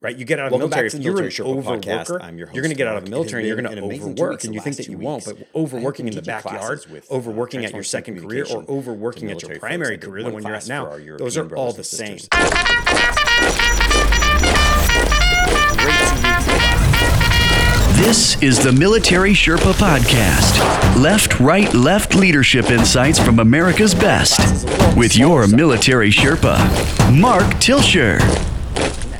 right? You get out of Welcome the military. back to If the you're an Military Sherpa podcast. overworker, I'm your you're going to get out of the Mark. It has military and you're going to an amazing two overwork, and you think that you two won't. But overworking in the continued backyard, classes with, uh, overworking at your second career, or overworking at your primary folks. Career, the one one you're at now, those are all the same. This is the Military Sherpa Podcast. Left, right, left leadership insights from America's best. With your Military Sherpa, Mark Tilsher.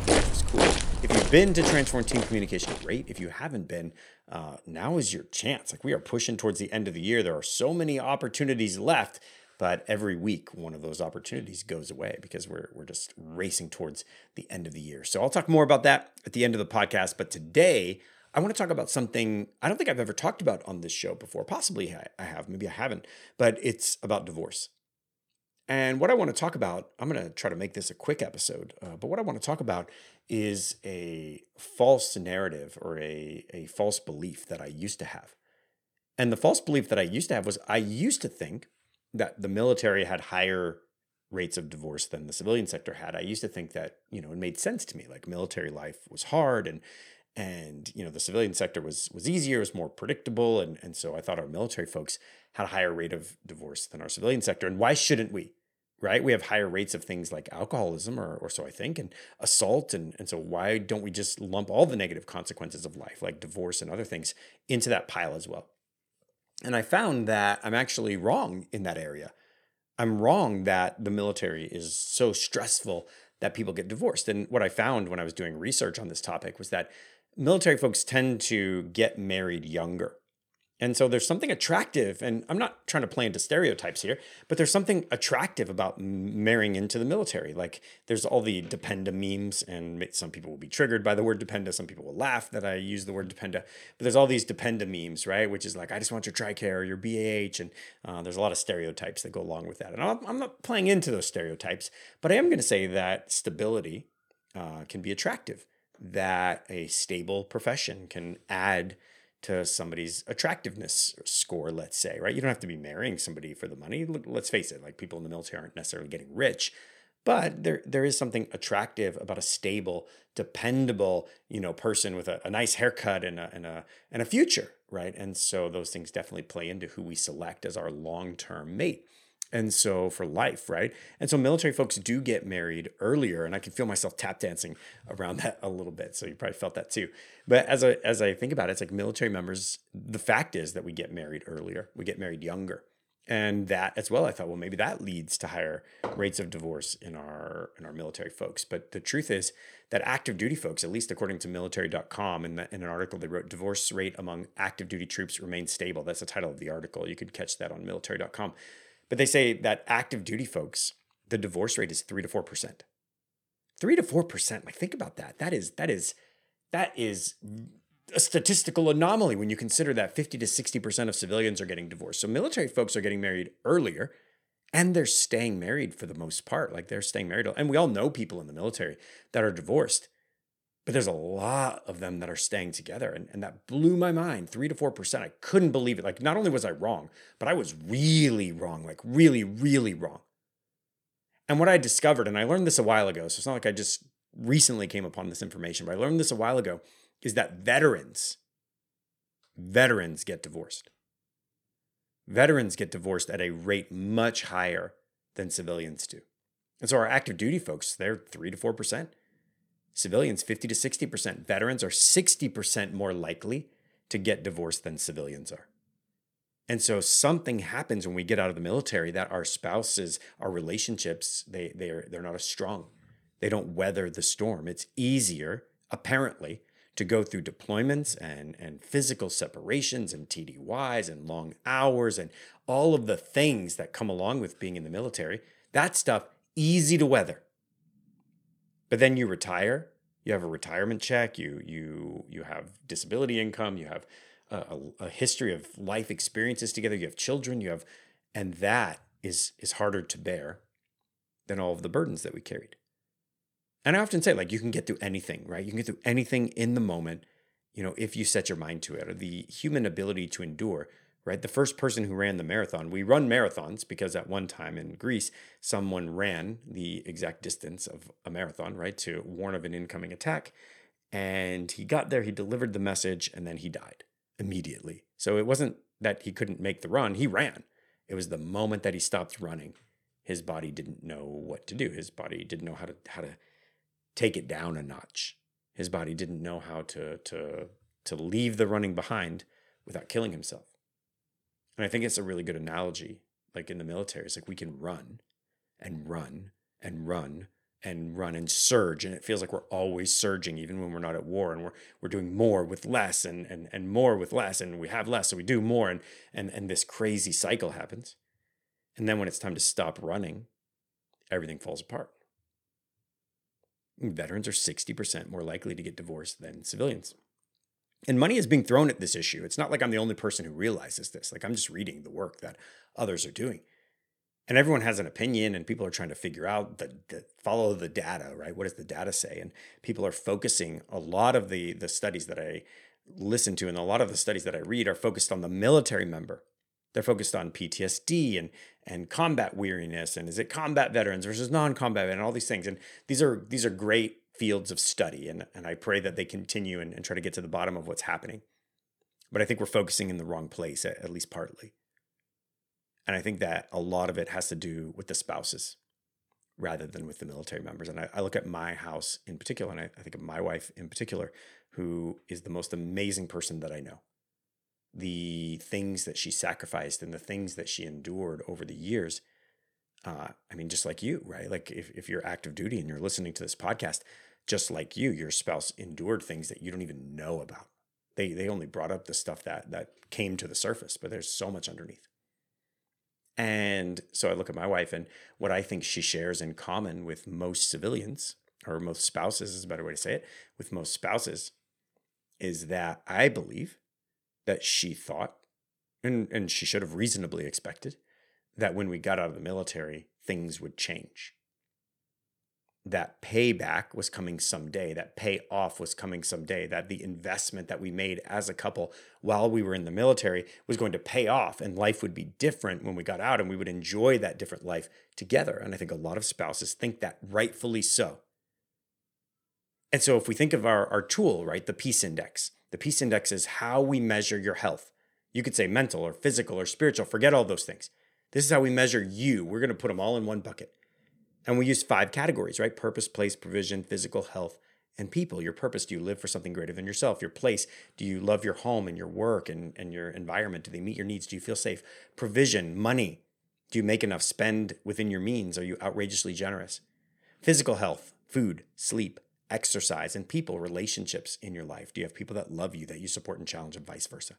It's cool. If you've been to Transform Team Communication, great. If you haven't been, uh, now is your chance. Like we are pushing towards the end of the year. There are so many opportunities left, but every week one of those opportunities goes away because we're we're just racing towards the end of the year. So I'll talk more about that at the end of the podcast. But today I want to talk about something I don't think I've ever talked about on this show before. Possibly I have, maybe I haven't, but it's about divorce. And what I want to talk about, I'm going to try to make this a quick episode, uh, but what I want to talk about is a false narrative or a, a false belief that I used to have. And the false belief that I used to have was I used to think that the military had higher rates of divorce than the civilian sector had. I used to think that, you know, it made sense to me. Like military life was hard and and you know the civilian sector was was easier, was more predictable, and and so I thought our military folks had a higher rate of divorce than our civilian sector. And why shouldn't we? Right? We have higher rates of things like alcoholism, or or so I think, and assault, and and so why don't we just lump all the negative consequences of life, like divorce and other things, into that pile as well? And I found that I'm actually wrong in that area. I'm wrong that the military is so stressful that people get divorced. And what I found when I was doing research on this topic was that military folks tend to get married younger. And so there's something attractive, and I'm not trying to play into stereotypes here, but there's something attractive about marrying into the military. Like there's all the dependa memes, and some people will be triggered by the word dependa. Some people will laugh that I use the word dependa. But there's all these dependa memes, right? Which is like, I just want your TRICARE or your BAH. And uh, there's a lot of stereotypes that go along with that. And I'm, not playing into those stereotypes, but I am going to say that stability uh, can be attractive, that a stable profession can add to somebody's attractiveness score, let's say, right? You don't have to be marrying somebody for the money. Let's face it, like people in the military aren't necessarily getting rich, but there there is something attractive about a stable, dependable, you know, person with a, a nice haircut and a and a and a future, right? And so those things definitely play into who we select as our long-term mate. And so for life, right? And so military folks do get married earlier, and I can feel myself tap dancing around that a little bit. So you probably felt that too. But as I as I think about it, it's like military members. The fact is that we get married earlier, we get married younger, and that as well. I thought, well, maybe that leads to higher rates of divorce in our in our military folks. But the truth is that active duty folks, at least according to military.com, in, the, in an article they wrote, divorce rate among active duty troops remains stable. That's the title of the article. You could catch that on military.com. But they say that active duty folks, the divorce rate is three to four percent. Three to four percent. Like think about that. That is that is that is a statistical anomaly when you consider that 50 to 60% of civilians are getting divorced. So military folks are getting married earlier and they're staying married for the most part. Like they're staying married. And we all know people in the military that are divorced, but there's a lot of them that are staying together. And, and that blew my mind three to 4%. I couldn't believe it. Like, not only was I wrong, but I was really wrong, like, really, really wrong. And what I discovered, and I learned this a while ago, so it's not like I just recently came upon this information, but I learned this a while ago, is that veterans, veterans get divorced. Veterans get divorced at a rate much higher than civilians do. And so our active duty folks, they're 3 to 4%. Civilians, 50 to 60%. Veterans are 60% more likely to get divorced than civilians are. And so something happens when we get out of the military that our spouses, our relationships, they they're they're not as strong. They don't weather the storm. It's easier, apparently, to go through deployments and and physical separations and TDYs and long hours and all of the things that come along with being in the military. That stuff easy to weather. But then you retire, you have a retirement check, you you you have disability income, you have a, a history of life experiences together, you have children, you have, and that is is harder to bear than all of the burdens that we carried. And I often say, like, you can get through anything, right? You can get through anything in the moment, you know, if you set your mind to it, or the human ability to endure right? The first person who ran the marathon, we run marathons because at one time in Greece, someone ran the exact distance of a marathon, right, to warn of an incoming attack. And he got there, he delivered the message, and then he died immediately. So it wasn't that he couldn't make the run, he ran. It was the moment that he stopped running, his body didn't know what to do. His body didn't know how to how to take it down a notch. His body didn't know how to to to leave the running behind without killing himself. And I think it's a really good analogy. Like in the military, it's like we can run and run and run and run and surge. And it feels like we're always surging, even when we're not at war. And we're we're doing more with less and and, and more with less. And we have less, so we do more. And and and this crazy cycle happens. And then when it's time to stop running, everything falls apart. Veterans are 60% more likely to get divorced than civilians. And money is being thrown at this issue. It's not like I'm the only person who realizes this. Like I'm just reading the work that others are doing. And everyone has an opinion and people are trying to figure out the, the follow the data, right? What does the data say? And people are focusing a lot of the the studies that I listen to and a lot of the studies that I read are focused on the military member. They're focused on PTSD and and combat weariness and is it combat veterans versus non-combat and all these things. And these are these are great fields of study. And, and I pray that they continue and, and try to get to the bottom of what's happening. But I think we're focusing in the wrong place, at, at least partly. And I think that a lot of it has to do with the spouses rather than with the military members. And I, I look at my house in particular, and I, I think of my wife in particular, who is the most amazing person that I know. The things that she sacrificed and the things that she endured over the years uh, I mean, just like you, right? Like if, if you're active duty and you're listening to this podcast, just like you, your spouse endured things that you don't even know about. They they only brought up the stuff that that came to the surface, but there's so much underneath. And so I look at my wife and what I think she shares in common with most civilians, or most spouses is a better way to say it, with most spouses, is that I believe that she thought, and, and she should have reasonably expected, that when we got out of the military, things would change that payback was coming someday, that payoff was coming someday, that the investment that we made as a couple while we were in the military was going to pay off and life would be different when we got out and we would enjoy that different life together. And I think a lot of spouses think that rightfully so. And so if we think of our, our tool, right, the peace index, the peace index is how we measure your health. You could say mental or physical or spiritual, forget all those things. This is how we measure you. We're going to put them all in one bucket. And we use five categories, right? Purpose, place, provision, physical health, and people. Your purpose, do you live for something greater than yourself? Your place, do you love your home and your work and, and your environment? Do they meet your needs? Do you feel safe? Provision, money. Do you make enough spend within your means? Are you outrageously generous? Physical health, food, sleep, exercise, and people, relationships in your life. Do you have people that love you, that you support and challenge, and vice versa?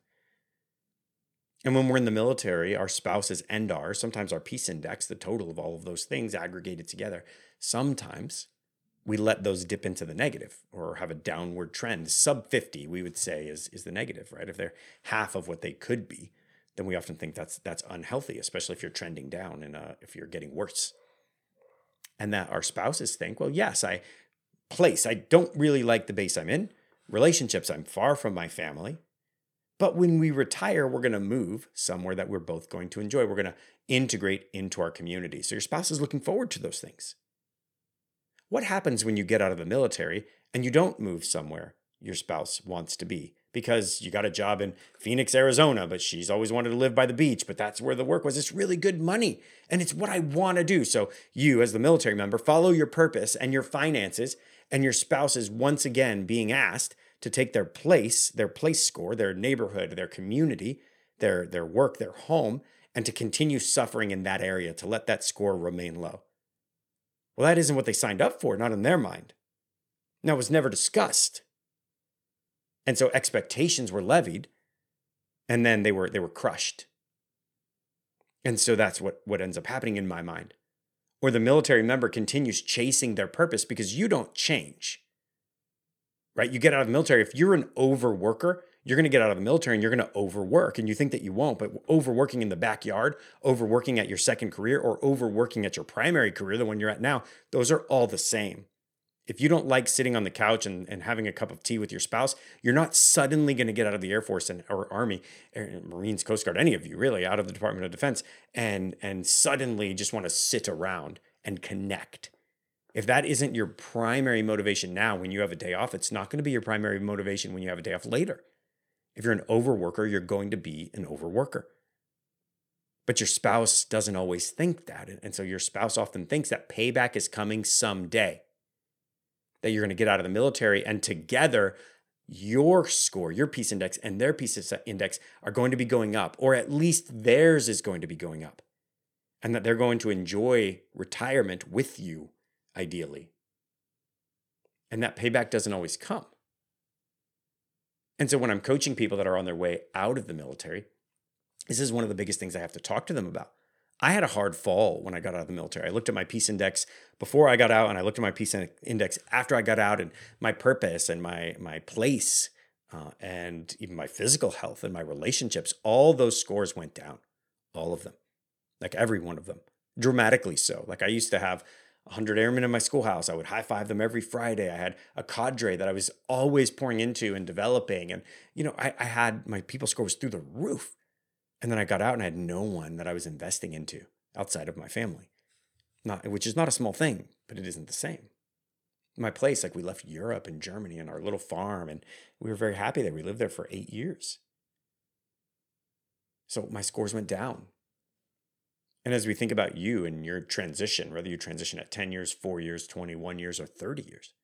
And when we're in the military, our spouses and our, sometimes our peace index, the total of all of those things aggregated together, sometimes we let those dip into the negative or have a downward trend. Sub 50, we would say, is, is the negative, right? If they're half of what they could be, then we often think that's that's unhealthy, especially if you're trending down and uh, if you're getting worse. And that our spouses think, well, yes, I place, I don't really like the base I'm in. Relationships, I'm far from my family. But when we retire, we're going to move somewhere that we're both going to enjoy. We're going to integrate into our community. So your spouse is looking forward to those things. What happens when you get out of the military and you don't move somewhere your spouse wants to be? Because you got a job in Phoenix, Arizona, but she's always wanted to live by the beach, but that's where the work was. It's really good money and it's what I want to do. So, you, as the military member, follow your purpose and your finances, and your spouse is once again being asked to take their place, their place score, their neighborhood, their community, their, their work, their home, and to continue suffering in that area, to let that score remain low. Well, that isn't what they signed up for, not in their mind. Now, it was never discussed. And so expectations were levied, and then they were they were crushed. And so that's what, what ends up happening in my mind. Or the military member continues chasing their purpose because you don't change right? You get out of the military. If you're an overworker, you're going to get out of the military and you're going to overwork. And you think that you won't, but overworking in the backyard, overworking at your second career, or overworking at your primary career, the one you're at now, those are all the same. If you don't like sitting on the couch and, and having a cup of tea with your spouse, you're not suddenly going to get out of the Air Force and or Army, or Marines, Coast Guard, any of you really, out of the Department of Defense, and and suddenly just want to sit around and connect. If that isn't your primary motivation now when you have a day off, it's not going to be your primary motivation when you have a day off later. If you're an overworker, you're going to be an overworker. But your spouse doesn't always think that. And so your spouse often thinks that payback is coming someday, that you're going to get out of the military, and together, your score, your peace index, and their peace index are going to be going up, or at least theirs is going to be going up, and that they're going to enjoy retirement with you, ideally. And that payback doesn't always come. And so when I'm coaching people that are on their way out of the military, this is one of the biggest things I have to talk to them about. I had a hard fall when I got out of the military. I looked at my peace index before I got out, and I looked at my peace index after I got out, and my purpose and my my place, uh, and even my physical health and my relationships. All those scores went down, all of them, like every one of them, dramatically so. Like I used to have 100 airmen in my schoolhouse. I would high five them every Friday. I had a cadre that I was always pouring into and developing, and you know, I, I had my people score was through the roof. And then I got out and I had no one that I was investing into outside of my family. Not which is not a small thing, but it isn't the same. My place, like we left Europe and Germany and our little farm, and we were very happy there. We lived there for eight years. So my scores went down. And as we think about you and your transition, whether you transition at 10 years, four years, 21 years, or 30 years,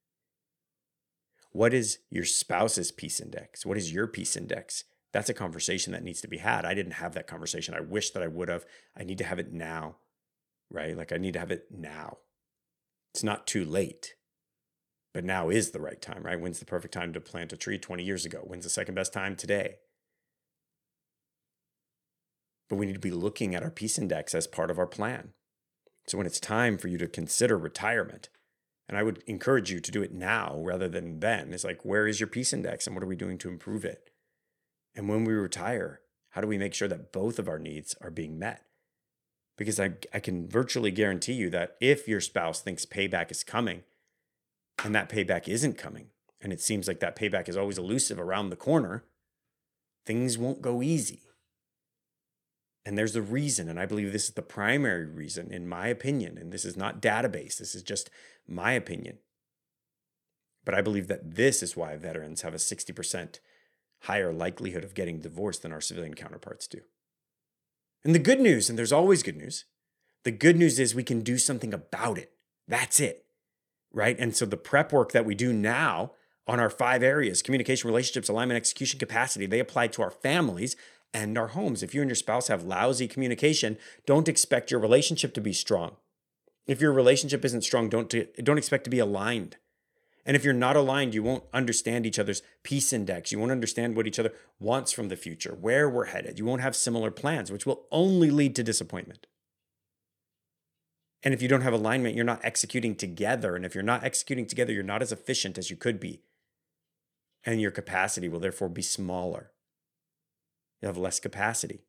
what is your spouse's peace index? What is your peace index? that's a conversation that needs to be had. I didn't have that conversation. I wish that I would have. I need to have it now, right? Like I need to have it now. It's not too late, but now is the right time, right? When's the perfect time to plant a tree 20 years ago? When's the second best time today? But we need to be looking at our peace index as part of our plan. So when it's time for you to consider retirement, and I would encourage you to do it now rather than then, it's like, where is your peace index and what are we doing to improve it? And when we retire, how do we make sure that both of our needs are being met? Because I, I can virtually guarantee you that if your spouse thinks payback is coming and that payback isn't coming, and it seems like that payback is always elusive around the corner, things won't go easy. And there's a reason, and I believe this is the primary reason, in my opinion, and this is not database, this is just my opinion. But I believe that this is why veterans have a 60% higher likelihood of getting divorced than our civilian counterparts do. And the good news, and there's always good news, the good news is we can do something about it. That's it. Right. And so the prep work that we do now on our five areas communication, relationships, alignment, execution, capacity they apply to our families and our homes. If you and your spouse have lousy communication, don't expect your relationship to be strong. If your relationship isn't strong, don't, don't expect to be aligned. And if you're not aligned, you won't understand each other's peace index. You won't understand what each other wants from the future, where we're headed. You won't have similar plans, which will only lead to disappointment. And if you don't have alignment, you're not executing together. And if you're not executing together, you're not as efficient as you could be. And your capacity will therefore be smaller. You'll have less capacity.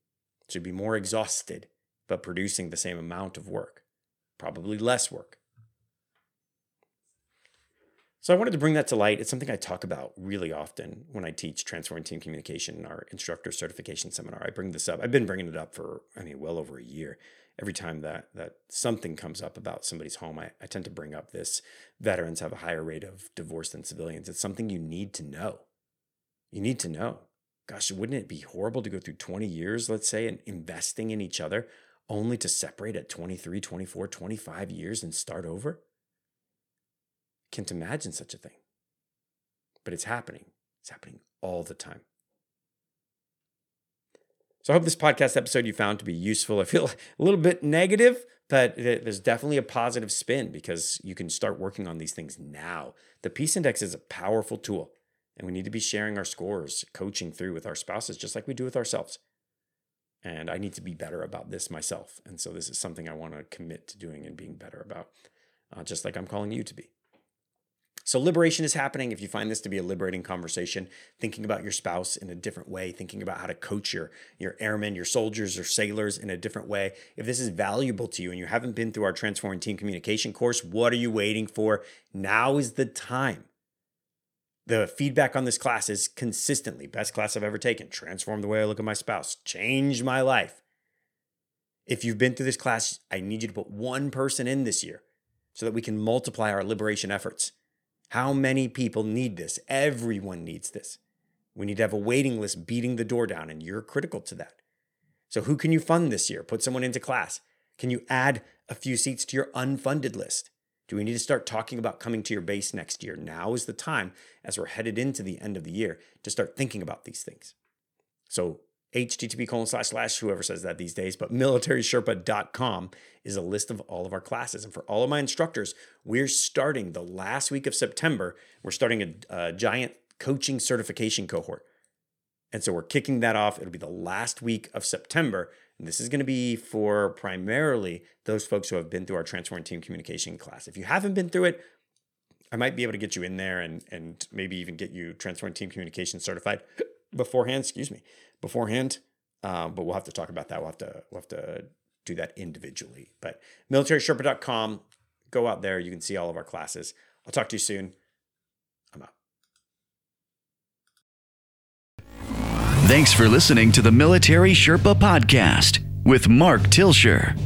So you'll be more exhausted, but producing the same amount of work, probably less work. So I wanted to bring that to light. It's something I talk about really often when I teach transforming team communication in our instructor certification seminar. I bring this up. I've been bringing it up for I mean well over a year. Every time that that something comes up about somebody's home, I, I tend to bring up this veterans have a higher rate of divorce than civilians. It's something you need to know. You need to know. Gosh, wouldn't it be horrible to go through 20 years, let's say, and investing in each other only to separate at 23, 24, 25 years and start over? can't imagine such a thing. But it's happening. It's happening all the time. So I hope this podcast episode you found to be useful. I feel a little bit negative, but there's definitely a positive spin because you can start working on these things now. The Peace Index is a powerful tool, and we need to be sharing our scores, coaching through with our spouses, just like we do with ourselves. And I need to be better about this myself. And so this is something I want to commit to doing and being better about, uh, just like I'm calling you to be. So, liberation is happening. If you find this to be a liberating conversation, thinking about your spouse in a different way, thinking about how to coach your, your airmen, your soldiers, or sailors in a different way, if this is valuable to you and you haven't been through our Transforming Team Communication course, what are you waiting for? Now is the time. The feedback on this class is consistently best class I've ever taken, transformed the way I look at my spouse, changed my life. If you've been through this class, I need you to put one person in this year so that we can multiply our liberation efforts. How many people need this? Everyone needs this. We need to have a waiting list beating the door down, and you're critical to that. So, who can you fund this year? Put someone into class. Can you add a few seats to your unfunded list? Do we need to start talking about coming to your base next year? Now is the time, as we're headed into the end of the year, to start thinking about these things. So, http colon slash slash whoever says that these days but militarysherpa.com is a list of all of our classes and for all of my instructors we're starting the last week of september we're starting a, a giant coaching certification cohort and so we're kicking that off it'll be the last week of september and this is going to be for primarily those folks who have been through our transforming team communication class if you haven't been through it i might be able to get you in there and and maybe even get you transforming team communication certified beforehand excuse me beforehand. Um, but we'll have to talk about that. We'll have to we'll have to do that individually. But militarysherpa.com, go out there. You can see all of our classes. I'll talk to you soon. I'm out. Thanks for listening to the Military Sherpa Podcast with Mark Tilsher.